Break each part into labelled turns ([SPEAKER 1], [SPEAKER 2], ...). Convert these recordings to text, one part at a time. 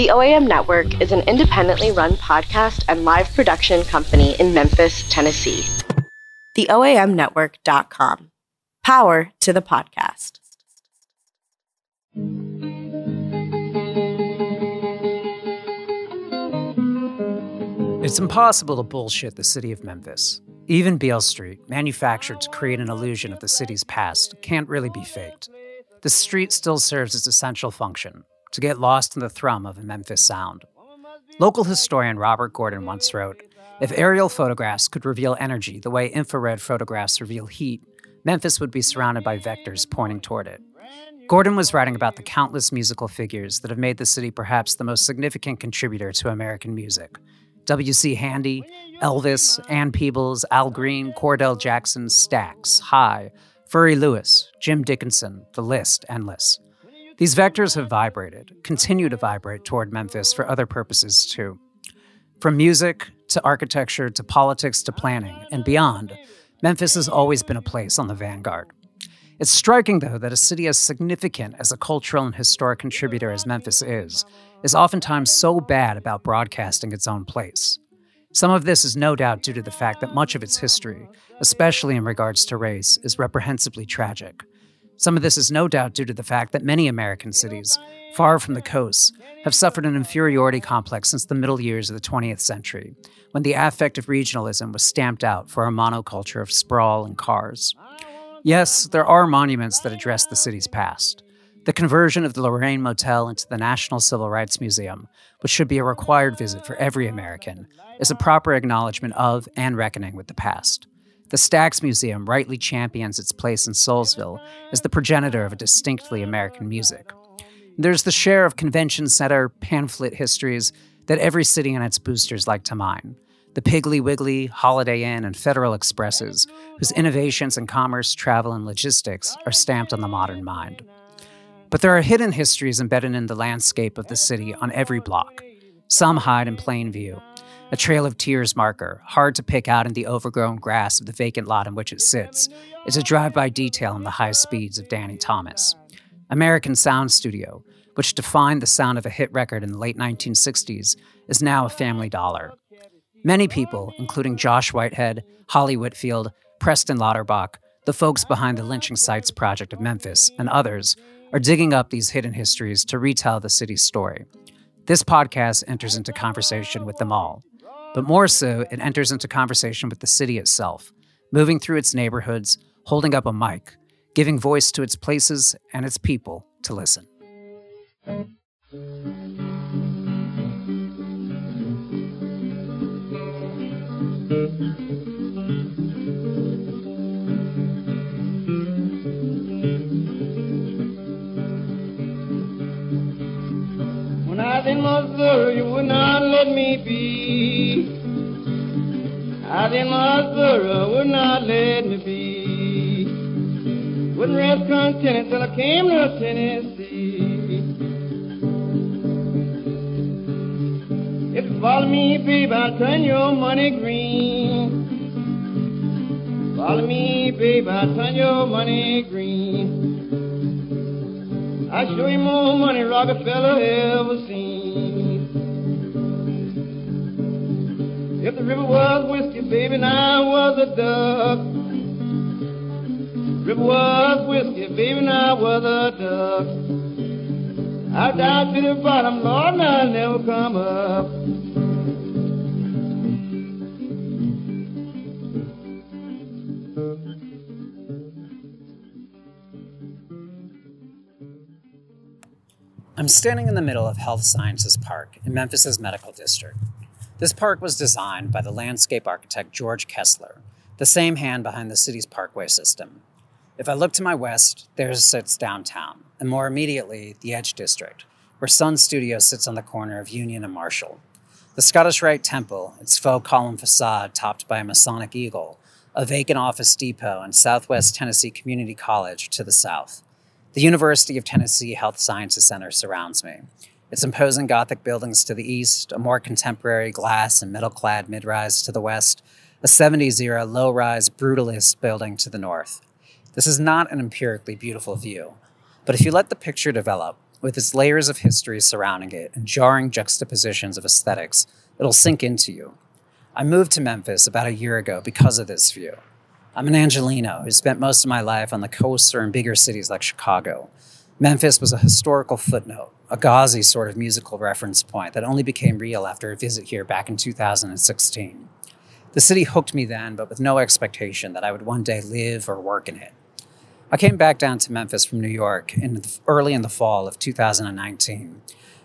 [SPEAKER 1] The OAM Network is an independently run podcast and live production company in Memphis, Tennessee. The TheOAMNetwork.com. Power to the podcast.
[SPEAKER 2] It's impossible to bullshit the city of Memphis. Even Beale Street, manufactured to create an illusion of the city's past, can't really be faked. The street still serves its essential function to get lost in the thrum of a Memphis sound. Local historian Robert Gordon once wrote If aerial photographs could reveal energy the way infrared photographs reveal heat, Memphis would be surrounded by vectors pointing toward it. Gordon was writing about the countless musical figures that have made the city perhaps the most significant contributor to American music W.C. Handy, Elvis, Ann Peebles, Al Green, Cordell Jackson, Stax, High, Furry Lewis, Jim Dickinson, the list endless. These vectors have vibrated, continue to vibrate toward Memphis for other purposes too. From music to architecture to politics to planning and beyond, Memphis has always been a place on the vanguard. It's striking, though, that a city as significant as a cultural and historic contributor as Memphis is, is oftentimes so bad about broadcasting its own place. Some of this is no doubt due to the fact that much of its history, especially in regards to race, is reprehensibly tragic. Some of this is no doubt due to the fact that many American cities, far from the coasts, have suffered an inferiority complex since the middle years of the 20th century, when the affect of regionalism was stamped out for a monoculture of sprawl and cars. Yes, there are monuments that address the city's past. The conversion of the Lorraine Motel into the National Civil Rights Museum, which should be a required visit for every American, is a proper acknowledgement of and reckoning with the past. The Stax Museum rightly champions its place in Soulsville as the progenitor of a distinctly American music. There's the share of convention center pamphlet histories that every city and its boosters like to mine the Piggly Wiggly, Holiday Inn, and Federal Expresses, whose innovations in commerce, travel, and logistics are stamped on the modern mind. But there are hidden histories embedded in the landscape of the city on every block. Some hide in plain view. A trail of tears marker, hard to pick out in the overgrown grass of the vacant lot in which it sits, is a drive by detail in the high speeds of Danny Thomas. American Sound Studio, which defined the sound of a hit record in the late 1960s, is now a family dollar. Many people, including Josh Whitehead, Holly Whitfield, Preston Lauterbach, the folks behind the Lynching Sites Project of Memphis, and others, are digging up these hidden histories to retell the city's story. This podcast enters into conversation with them all. But more so, it enters into conversation with the city itself, moving through its neighborhoods, holding up a mic, giving voice to its places and its people to listen.
[SPEAKER 3] In you would not let me be. I Missouri, would not let me be. Wouldn't rest contented till I came to Tennessee. If you follow me, babe, I'll turn your money green. Follow me, babe, I'll turn your money green. I'll show you more money Rockefeller ever seen. If the river was whiskey, baby, and I was a duck. River was whiskey, baby, and I was a duck. I dive to the bottom, Lord, and I'll never come up.
[SPEAKER 2] I'm standing in the middle of Health Sciences Park in Memphis's medical district. This park was designed by the landscape architect George Kessler, the same hand behind the city's parkway system. If I look to my west, there sits downtown, and more immediately, the Edge District, where Sun Studio sits on the corner of Union and Marshall. The Scottish Rite Temple, its faux column facade topped by a Masonic eagle, a vacant office depot, and Southwest Tennessee Community College to the south. The University of Tennessee Health Sciences Center surrounds me. Its imposing Gothic buildings to the east, a more contemporary glass and metal clad mid rise to the west, a 70s era low rise brutalist building to the north. This is not an empirically beautiful view, but if you let the picture develop, with its layers of history surrounding it and jarring juxtapositions of aesthetics, it'll sink into you. I moved to Memphis about a year ago because of this view. I'm an Angelino who spent most of my life on the coast or in bigger cities like Chicago. Memphis was a historical footnote, a gauzy sort of musical reference point that only became real after a visit here back in 2016. The city hooked me then, but with no expectation that I would one day live or work in it. I came back down to Memphis from New York in the, early in the fall of 2019,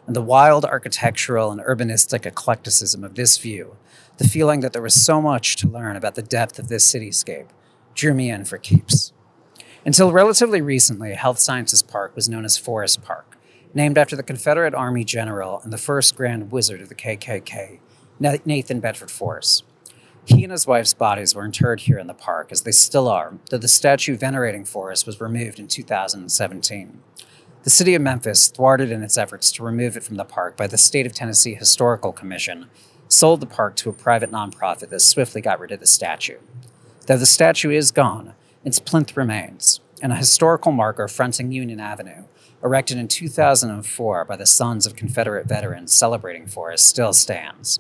[SPEAKER 2] and the wild architectural and urbanistic eclecticism of this view the feeling that there was so much to learn about the depth of this cityscape drew me in for keeps. Until relatively recently, Health Sciences Park was known as Forest Park, named after the Confederate Army general and the first Grand Wizard of the KKK, Nathan Bedford Forrest. He and his wife's bodies were interred here in the park, as they still are, though the statue venerating Forrest was removed in 2017. The city of Memphis, thwarted in its efforts to remove it from the park by the State of Tennessee Historical Commission, sold the park to a private nonprofit that swiftly got rid of the statue. Though the statue is gone, its plinth remains, and a historical marker fronting Union Avenue, erected in 2004 by the Sons of Confederate Veterans celebrating Forrest, still stands.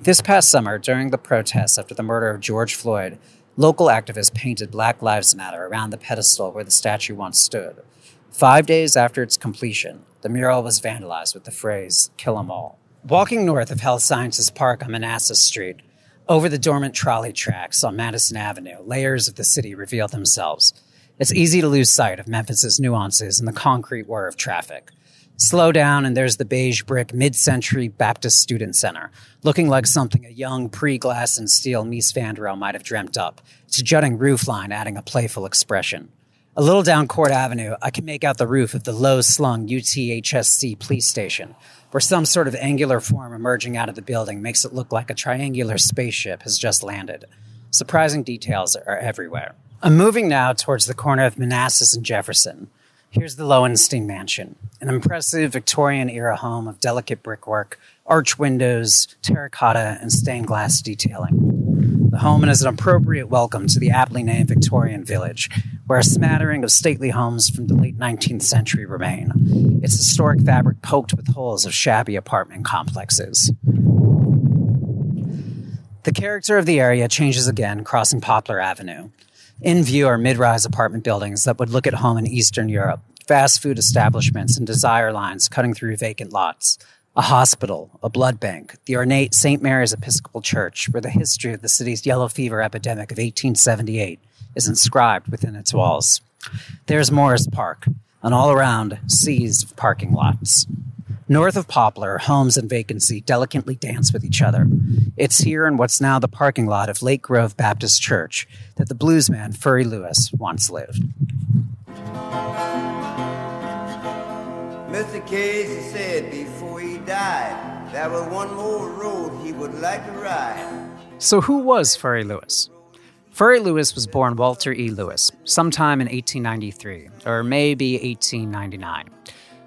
[SPEAKER 2] This past summer, during the protests after the murder of George Floyd, local activists painted Black Lives Matter around the pedestal where the statue once stood. Five days after its completion, the mural was vandalized with the phrase, Kill 'em all. Walking north of Health Sciences Park on Manassas Street, over the dormant trolley tracks on Madison Avenue, layers of the city reveal themselves. It's easy to lose sight of Memphis's nuances in the concrete whir of traffic. Slow down, and there's the beige brick mid century Baptist Student Center, looking like something a young pre glass and steel Mies van der might have dreamt up, its jutting roofline adding a playful expression. A little down Court Avenue, I can make out the roof of the low slung UTHSC police station, where some sort of angular form emerging out of the building makes it look like a triangular spaceship has just landed. Surprising details are everywhere. I'm moving now towards the corner of Manassas and Jefferson. Here's the Lowenstein Mansion, an impressive Victorian era home of delicate brickwork, arch windows, terracotta, and stained glass detailing. The home is an appropriate welcome to the aptly named Victorian Village, where a smattering of stately homes from the late 19th century remain, its historic fabric poked with holes of shabby apartment complexes. The character of the area changes again crossing Poplar Avenue. In view are mid rise apartment buildings that would look at home in Eastern Europe, fast food establishments and desire lines cutting through vacant lots, a hospital, a blood bank, the ornate St. Mary's Episcopal Church, where the history of the city's yellow fever epidemic of 1878 is inscribed within its walls. There's Morris Park, and all around, seas of parking lots. North of Poplar, homes and vacancy delicately dance with each other. It's here in what's now the parking lot of Lake Grove Baptist Church that the bluesman Furry Lewis once lived.
[SPEAKER 4] Mr. Casey said before he died, there was one more road he would like to ride.
[SPEAKER 2] So, who was Furry Lewis? Furry Lewis was born Walter E. Lewis sometime in 1893, or maybe 1899.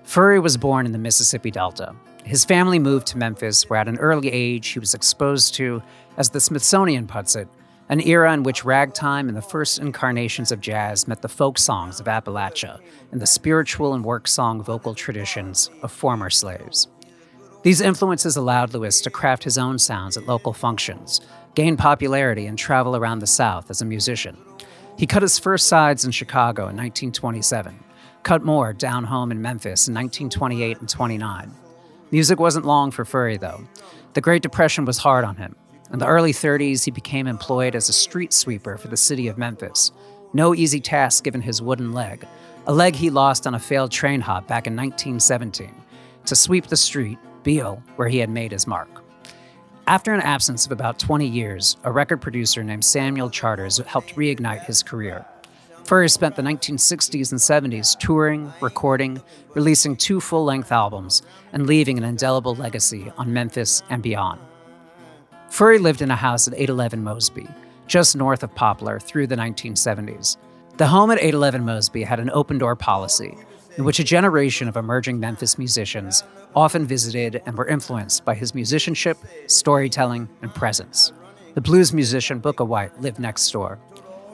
[SPEAKER 2] Furry was born in the Mississippi Delta. His family moved to Memphis, where at an early age he was exposed to, as the Smithsonian puts it, an era in which ragtime and the first incarnations of jazz met the folk songs of Appalachia and the spiritual and work song vocal traditions of former slaves. These influences allowed Lewis to craft his own sounds at local functions, gain popularity, and travel around the South as a musician. He cut his first sides in Chicago in 1927, cut more down home in Memphis in 1928 and 29. Music wasn't long for Furry, though. The Great Depression was hard on him. In the early 30s, he became employed as a street sweeper for the city of Memphis. No easy task given his wooden leg, a leg he lost on a failed train hop back in 1917, to sweep the street, Beale, where he had made his mark. After an absence of about 20 years, a record producer named Samuel Charters helped reignite his career. Furry spent the 1960s and 70s touring, recording, releasing two full length albums, and leaving an indelible legacy on Memphis and beyond. Furry lived in a house at 811 Mosby, just north of Poplar, through the 1970s. The home at 811 Mosby had an open door policy, in which a generation of emerging Memphis musicians often visited and were influenced by his musicianship, storytelling, and presence. The blues musician Booker White lived next door.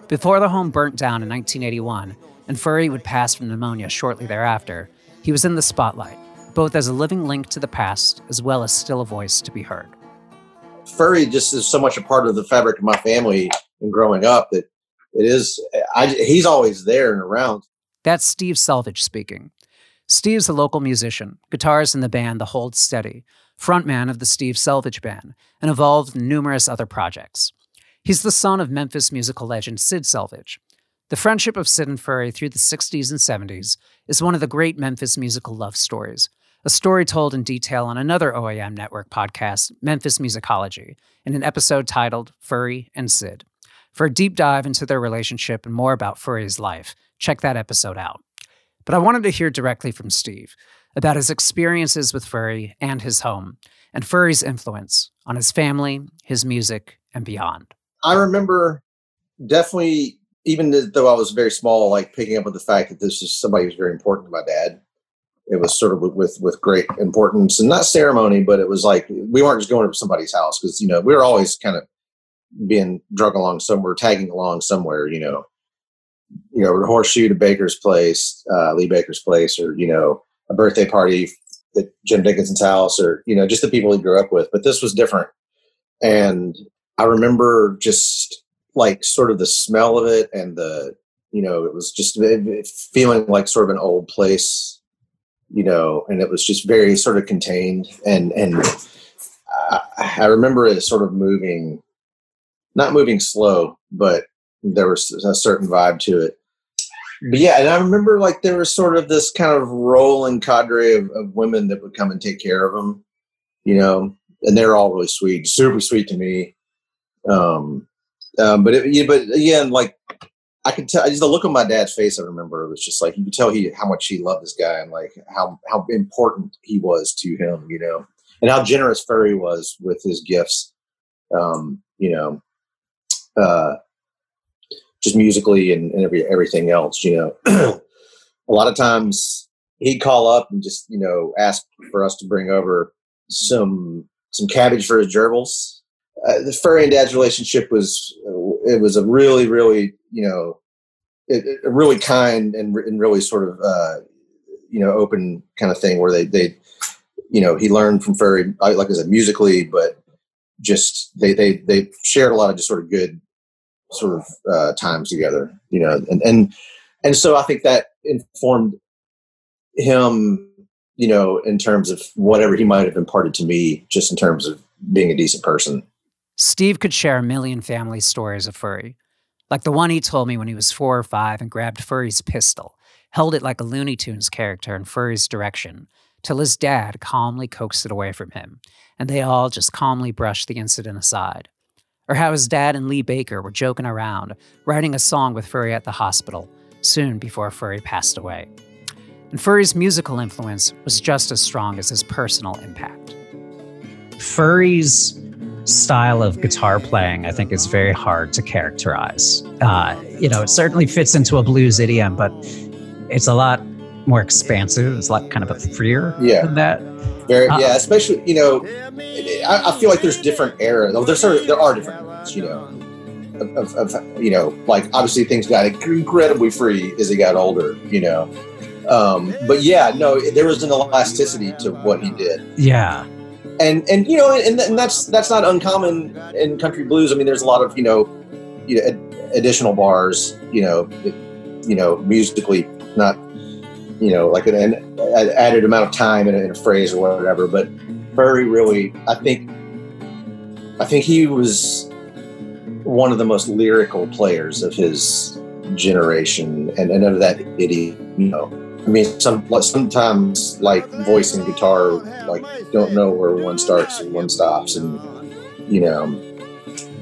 [SPEAKER 2] Before the home burnt down in 1981, and Furry would pass from pneumonia shortly thereafter, he he was in the spotlight, both as a living link to the past as well as still a voice to be heard.
[SPEAKER 5] Furry just is so much a part of the fabric of my family and growing up that it is, I, he's always there and around.
[SPEAKER 2] That's Steve Selvidge speaking. Steve's a local musician, guitarist in the band The Hold Steady, frontman of the Steve Selvidge Band, and involved in numerous other projects. He's the son of Memphis musical legend Sid Selvidge. The friendship of Sid and Furry through the 60s and 70s is one of the great Memphis musical love stories, a story told in detail on another OAM network podcast, Memphis Musicology, in an episode titled Furry and Sid. For a deep dive into their relationship and more about Furry's life, check that episode out. But I wanted to hear directly from Steve about his experiences with Furry and his home, and Furry's influence on his family, his music, and beyond.
[SPEAKER 5] I remember definitely, even though I was very small, like picking up on the fact that this is somebody who's very important to my dad. It was sort of with with great importance and not ceremony, but it was like we weren't just going to somebody's house because you know we were always kind of being drug along somewhere, tagging along somewhere, you know, you know, horseshoe to Baker's place, uh, Lee Baker's place, or you know, a birthday party at Jim Dickinson's house, or you know, just the people he grew up with. But this was different, and I remember just like sort of the smell of it and the, you know, it was just feeling like sort of an old place, you know, and it was just very sort of contained. And, and I, I remember it sort of moving, not moving slow, but there was a certain vibe to it. But yeah, and I remember like there was sort of this kind of rolling cadre of, of women that would come and take care of him, you know, and they're all really sweet, super sweet to me. Um, um, but it, yeah, but again, like I could tell, just the look on my dad's face. I remember it was just like you could tell he how much he loved this guy and like how how important he was to him, you know, and how generous Furry was with his gifts. Um, you know, uh, just musically and, and every everything else. You know, a lot of times he'd call up and just you know ask for us to bring over some some cabbage for his gerbils uh, the furry and dad's relationship was it was a really really you know it, it, a really kind and, and really sort of uh, you know open kind of thing where they they you know he learned from furry like I said musically but just they they they shared a lot of just sort of good sort of uh, times together you know and and and so I think that informed him you know in terms of whatever he might have imparted to me just in terms of being a decent person.
[SPEAKER 2] Steve could share a million family stories of Furry, like the one he told me when he was four or five and grabbed Furry's pistol, held it like a Looney Tunes character in Furry's direction, till his dad calmly coaxed it away from him, and they all just calmly brushed the incident aside. Or how his dad and Lee Baker were joking around, writing a song with Furry at the hospital, soon before Furry passed away. And Furry's musical influence was just as strong as his personal impact.
[SPEAKER 6] Furry's style of guitar playing, I think, is very hard to characterize. Uh, you know, it certainly fits into a blues idiom, but it's a lot more expansive. It's a lot kind of a freer
[SPEAKER 5] yeah.
[SPEAKER 6] than that.
[SPEAKER 5] Very, uh, yeah, especially you know, I, I, feel like there's different eras. Well, there's there are different eras, you know, of, of, of, you know, like obviously things got incredibly free as he got older, you know. Um, but yeah, no, there was an elasticity to what he did.
[SPEAKER 6] Yeah,
[SPEAKER 5] and and you know, and, and that's that's not uncommon in country blues. I mean, there's a lot of you know, you know, ad- additional bars, you know, you know, musically not, you know, like an, an added amount of time in a, in a phrase or whatever. But Furry really, I think, I think he was one of the most lyrical players of his generation and, and of that idiot, you know I mean, some sometimes like voice and guitar, like don't know where one starts and one stops, and you know,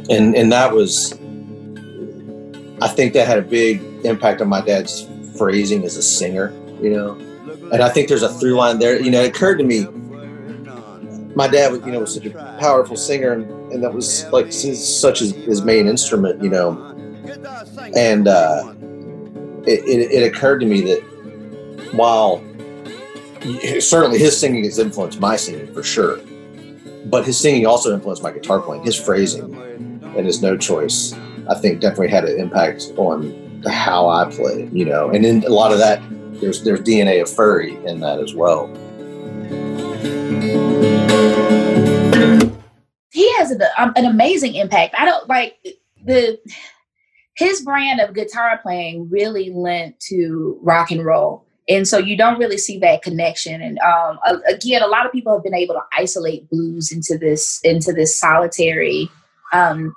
[SPEAKER 5] and and that was, I think that had a big impact on my dad's phrasing as a singer, you know, and I think there's a through line there. You know, it occurred to me, my dad was, you know, was such a powerful singer, and, and that was like such his, his main instrument, you know, and uh, it, it, it occurred to me that while certainly his singing has influenced my singing for sure, but his singing also influenced my guitar playing. His phrasing and his no choice, I think, definitely had an impact on how I play. You know, and then a lot of that there's there's DNA of furry in that as well.
[SPEAKER 7] He has an, um, an amazing impact. I don't like the his brand of guitar playing really lent to rock and roll and so you don't really see that connection. And um, again a lot of people have been able to isolate blues into this into this solitary um,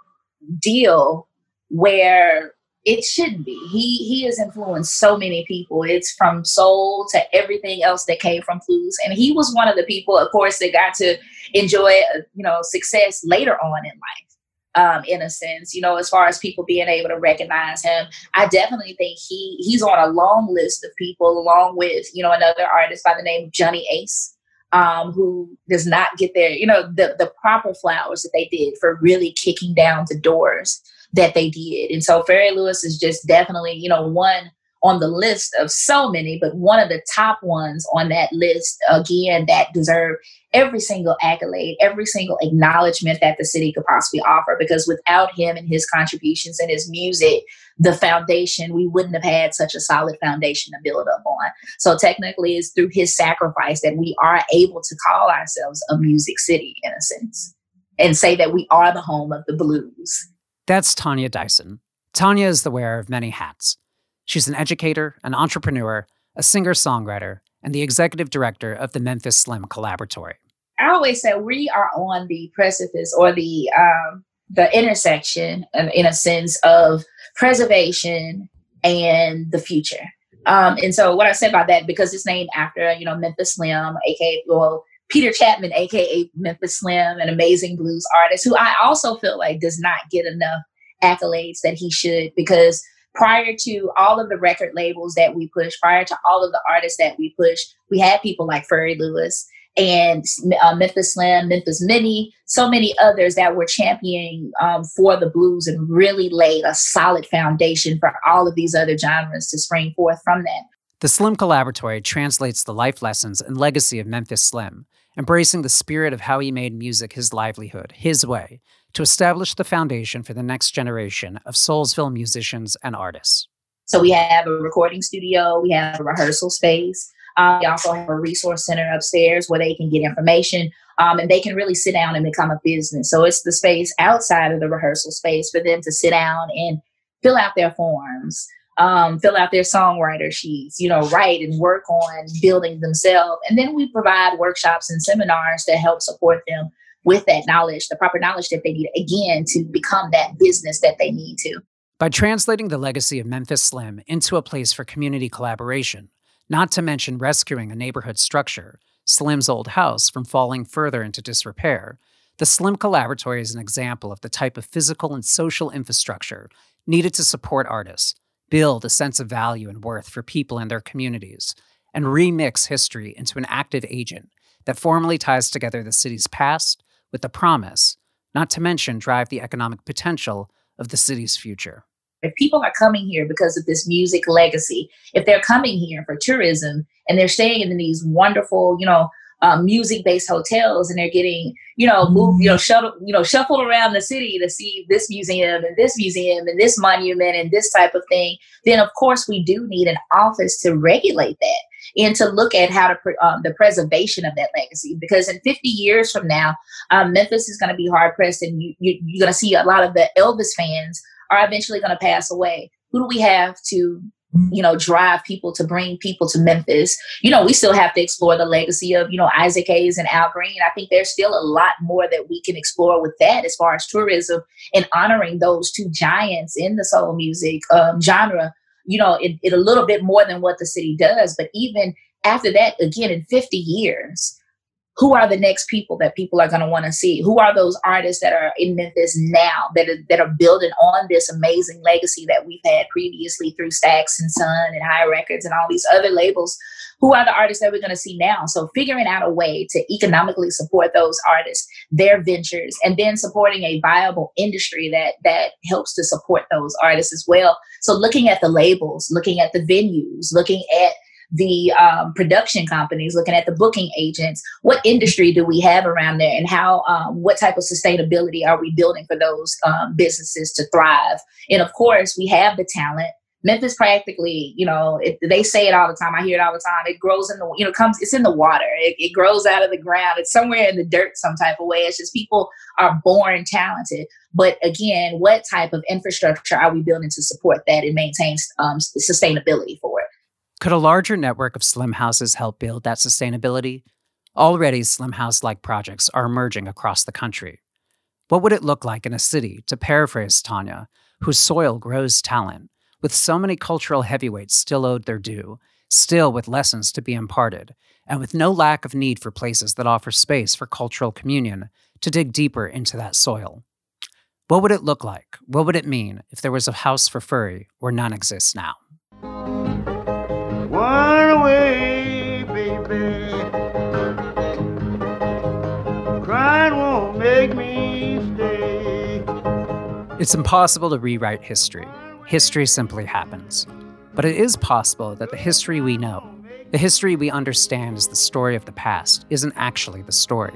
[SPEAKER 7] deal where it shouldn't be. He he has influenced so many people. It's from soul to everything else that came from blues. And he was one of the people of course that got to enjoy you know success later on in life um, in a sense, you know, as far as people being able to recognize him. I definitely think he he's on a long list of people, along with, you know, another artist by the name of Johnny Ace, um, who does not get their, you know, the, the proper flowers that they did for really kicking down the doors that they did. And so Furry Lewis is just definitely, you know, one on the list of so many, but one of the top ones on that list, again, that deserve every single accolade, every single acknowledgement that the city could possibly offer. Because without him and his contributions and his music, the foundation, we wouldn't have had such a solid foundation to build up on. So technically, it's through his sacrifice that we are able to call ourselves a music city in a sense and say that we are the home of the blues.
[SPEAKER 2] That's Tanya Dyson. Tanya is the wearer of many hats. She's an educator, an entrepreneur, a singer songwriter, and the executive director of the Memphis Slim Collaboratory.
[SPEAKER 7] I always say we are on the precipice or the um, the intersection, in a sense, of preservation and the future. Um, and so, what I say about that, because it's named after you know Memphis Slim, aka well Peter Chatman, aka Memphis Slim, an amazing blues artist who I also feel like does not get enough accolades that he should because prior to all of the record labels that we push, prior to all of the artists that we push, we had people like Furry Lewis and uh, Memphis Slim, Memphis Minnie, so many others that were championing um, for the blues and really laid a solid foundation for all of these other genres to spring forth from that.
[SPEAKER 2] The Slim Collaboratory translates the life lessons and legacy of Memphis Slim, embracing the spirit of how he made music his livelihood, his way, to establish the foundation for the next generation of Soulsville musicians and artists.
[SPEAKER 7] So we have a recording studio, we have a rehearsal space. Um, we also have a resource center upstairs where they can get information um, and they can really sit down and become a business. So it's the space outside of the rehearsal space for them to sit down and fill out their forms, um, fill out their songwriter sheets, you know, write and work on building themselves. And then we provide workshops and seminars to help support them with that knowledge, the proper knowledge that they need, again, to become that business that they need to.
[SPEAKER 2] By translating the legacy of Memphis Slim into a place for community collaboration, not to mention rescuing a neighborhood structure, Slim's old house, from falling further into disrepair, the Slim Collaboratory is an example of the type of physical and social infrastructure needed to support artists, build a sense of value and worth for people and their communities, and remix history into an active agent that formally ties together the city's past, with the promise, not to mention drive the economic potential of the city's future.
[SPEAKER 7] If people are coming here because of this music legacy, if they're coming here for tourism and they're staying in these wonderful, you know, um, music-based hotels, and they're getting, you know, moved, you know, shuttle, you know, shuffled around the city to see this museum and this museum and this monument and this type of thing, then of course we do need an office to regulate that and to look at how to um, the preservation of that legacy. Because in 50 years from now, um, Memphis is going to be hard pressed, and you, you, you're going to see a lot of the Elvis fans are eventually going to pass away. Who do we have to you know, drive people to bring people to Memphis. You know, we still have to explore the legacy of, you know, Isaac Hayes and Al Green. I think there's still a lot more that we can explore with that as far as tourism and honoring those two giants in the soul music um, genre you know, it a little bit more than what the city does. But even after that, again, in 50 years, who are the next people that people are going to want to see? Who are those artists that are in Memphis now that are, that are building on this amazing legacy that we've had previously through Stax and Sun and High Records and all these other labels who are the artists that we're going to see now? So figuring out a way to economically support those artists, their ventures, and then supporting a viable industry that that helps to support those artists as well. So looking at the labels, looking at the venues, looking at the um, production companies, looking at the booking agents. What industry do we have around there, and how? Um, what type of sustainability are we building for those um, businesses to thrive? And of course, we have the talent Memphis practically, you know, it, they say it all the time. I hear it all the time. It grows in the, you know, comes, it's in the water. It, it grows out of the ground. It's somewhere in the dirt some type of way. It's just people are born talented. But again, what type of infrastructure are we building to support that and maintain um, sustainability for it?
[SPEAKER 2] Could a larger network of slim houses help build that sustainability? Already, slim house like projects are emerging across the country. What would it look like in a city, to paraphrase Tanya, whose soil grows talent? with so many cultural heavyweights still owed their due, still with lessons to be imparted, and with no lack of need for places that offer space for cultural communion to dig deeper into that soil. What would it look like? What would it mean if there was a house for furry where none exists now?
[SPEAKER 3] Away, baby. Crying won't make me stay.
[SPEAKER 2] It's impossible to rewrite history history simply happens. But it is possible that the history we know, the history we understand as the story of the past, isn't actually the story.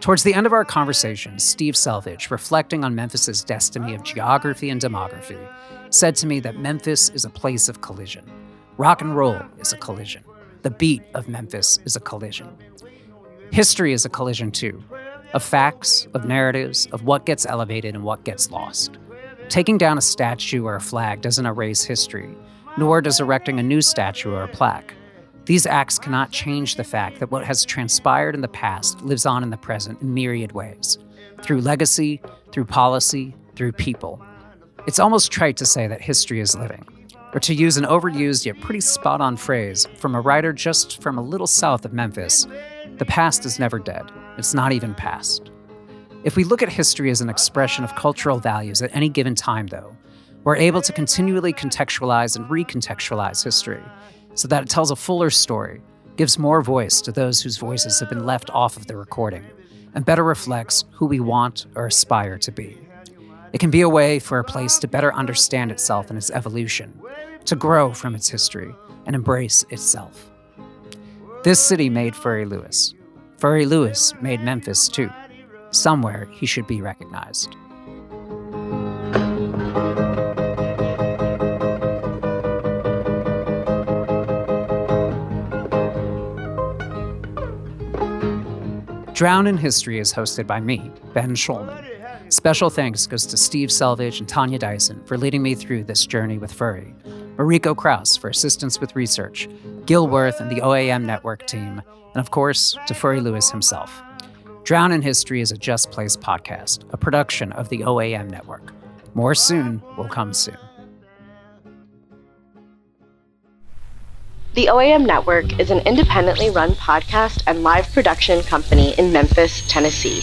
[SPEAKER 2] Towards the end of our conversation, Steve Selvidge, reflecting on Memphis's destiny of geography and demography, said to me that Memphis is a place of collision. Rock and roll is a collision. The beat of Memphis is a collision. History is a collision too, of facts, of narratives, of what gets elevated and what gets lost. Taking down a statue or a flag doesn't erase history, nor does erecting a new statue or a plaque. These acts cannot change the fact that what has transpired in the past lives on in the present in myriad ways through legacy, through policy, through people. It's almost trite to say that history is living, or to use an overused yet pretty spot on phrase from a writer just from a little south of Memphis the past is never dead, it's not even past. If we look at history as an expression of cultural values at any given time, though, we're able to continually contextualize and recontextualize history so that it tells a fuller story, gives more voice to those whose voices have been left off of the recording, and better reflects who we want or aspire to be. It can be a way for a place to better understand itself and its evolution, to grow from its history, and embrace itself. This city made Furry Lewis. Furry Lewis made Memphis too. Somewhere he should be recognized. Drowned in History is hosted by me, Ben Schulman. Special thanks goes to Steve Selvidge and Tanya Dyson for leading me through this journey with Furry, Mariko Kraus for assistance with research, Gil Worth and the OAM Network team, and of course, to Furry Lewis himself. Drowned in History is a Just Place podcast, a production of the OAM network. More soon will come soon.
[SPEAKER 1] The OAM Network is an independently run podcast and live production company in Memphis, Tennessee.